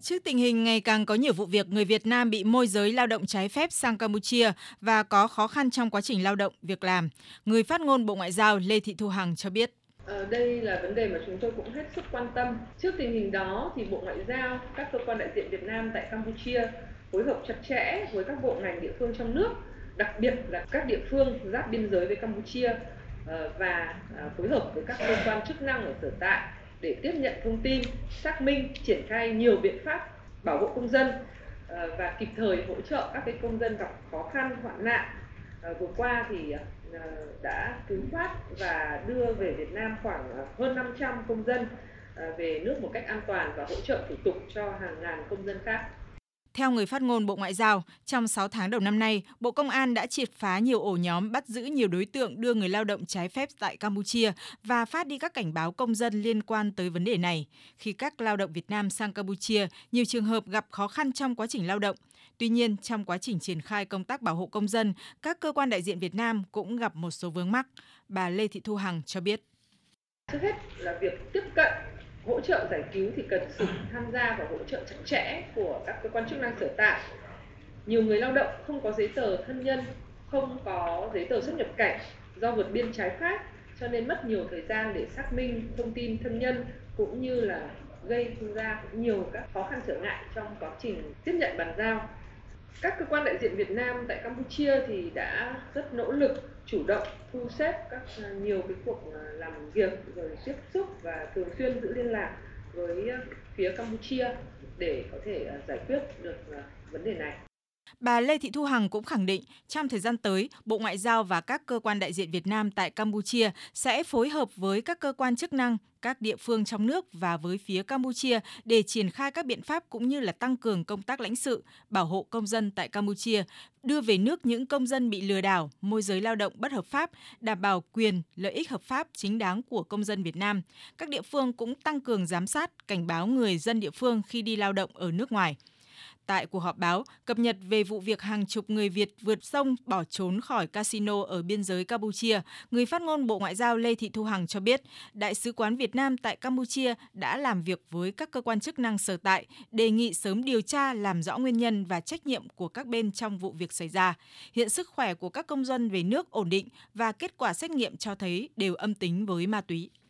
Trước tình hình ngày càng có nhiều vụ việc người Việt Nam bị môi giới lao động trái phép sang Campuchia và có khó khăn trong quá trình lao động, việc làm, người phát ngôn Bộ Ngoại giao Lê Thị Thu Hằng cho biết. Ờ, đây là vấn đề mà chúng tôi cũng hết sức quan tâm. Trước tình hình đó thì Bộ Ngoại giao, các cơ quan đại diện Việt Nam tại Campuchia phối hợp chặt chẽ với các bộ ngành địa phương trong nước, đặc biệt là các địa phương giáp biên giới với Campuchia ờ, và ờ, phối hợp với các cơ quan chức năng ở sở tại để tiếp nhận thông tin, xác minh, triển khai nhiều biện pháp bảo hộ công dân ờ, và kịp thời hỗ trợ các cái công dân gặp khó khăn hoạn nạn. Ờ, vừa qua thì ờ, đã cứu thoát và đưa về Việt Nam khoảng hơn 500 công dân về nước một cách an toàn và hỗ trợ thủ tục cho hàng ngàn công dân khác. Theo người phát ngôn Bộ Ngoại giao, trong 6 tháng đầu năm nay, Bộ Công an đã triệt phá nhiều ổ nhóm bắt giữ nhiều đối tượng đưa người lao động trái phép tại Campuchia và phát đi các cảnh báo công dân liên quan tới vấn đề này. Khi các lao động Việt Nam sang Campuchia, nhiều trường hợp gặp khó khăn trong quá trình lao động. Tuy nhiên, trong quá trình triển khai công tác bảo hộ công dân, các cơ quan đại diện Việt Nam cũng gặp một số vướng mắc. Bà Lê Thị Thu Hằng cho biết. Trước hết là việc tiếp cận hỗ trợ giải cứu thì cần sự tham gia và hỗ trợ chặt chẽ của các cơ quan chức năng sở tại. Nhiều người lao động không có giấy tờ thân nhân không có giấy tờ xuất nhập cảnh do vượt biên trái phép, cho nên mất nhiều thời gian để xác minh thông tin thân nhân cũng như là gây ra nhiều các khó khăn trở ngại trong quá trình tiếp nhận bàn giao. Các cơ quan đại diện Việt Nam tại Campuchia thì đã rất nỗ lực chủ động thu xếp các à, nhiều cái cuộc à, làm việc rồi tiếp xúc và thường xuyên giữ liên lạc với ờ, phía Campuchia để có thể ờ, giải quyết được ờ, vấn đề này. Bà Lê Thị Thu Hằng cũng khẳng định trong thời gian tới, Bộ Ngoại giao và các cơ quan đại diện Việt Nam tại Campuchia sẽ phối hợp với các cơ quan chức năng, các địa phương trong nước và với phía Campuchia để triển khai các biện pháp cũng như là tăng cường công tác lãnh sự, bảo hộ công dân tại Campuchia, đưa về nước những công dân bị lừa đảo, môi giới lao động bất hợp pháp, đảm bảo quyền, lợi ích hợp pháp chính đáng của công dân Việt Nam. Các địa phương cũng tăng cường giám sát, cảnh báo người dân địa phương khi đi lao động ở nước ngoài. Tại cuộc họp báo cập nhật về vụ việc hàng chục người Việt vượt sông bỏ trốn khỏi casino ở biên giới Campuchia, người phát ngôn Bộ Ngoại giao Lê Thị Thu Hằng cho biết, Đại sứ quán Việt Nam tại Campuchia đã làm việc với các cơ quan chức năng sở tại, đề nghị sớm điều tra làm rõ nguyên nhân và trách nhiệm của các bên trong vụ việc xảy ra. Hiện sức khỏe của các công dân về nước ổn định và kết quả xét nghiệm cho thấy đều âm tính với ma túy.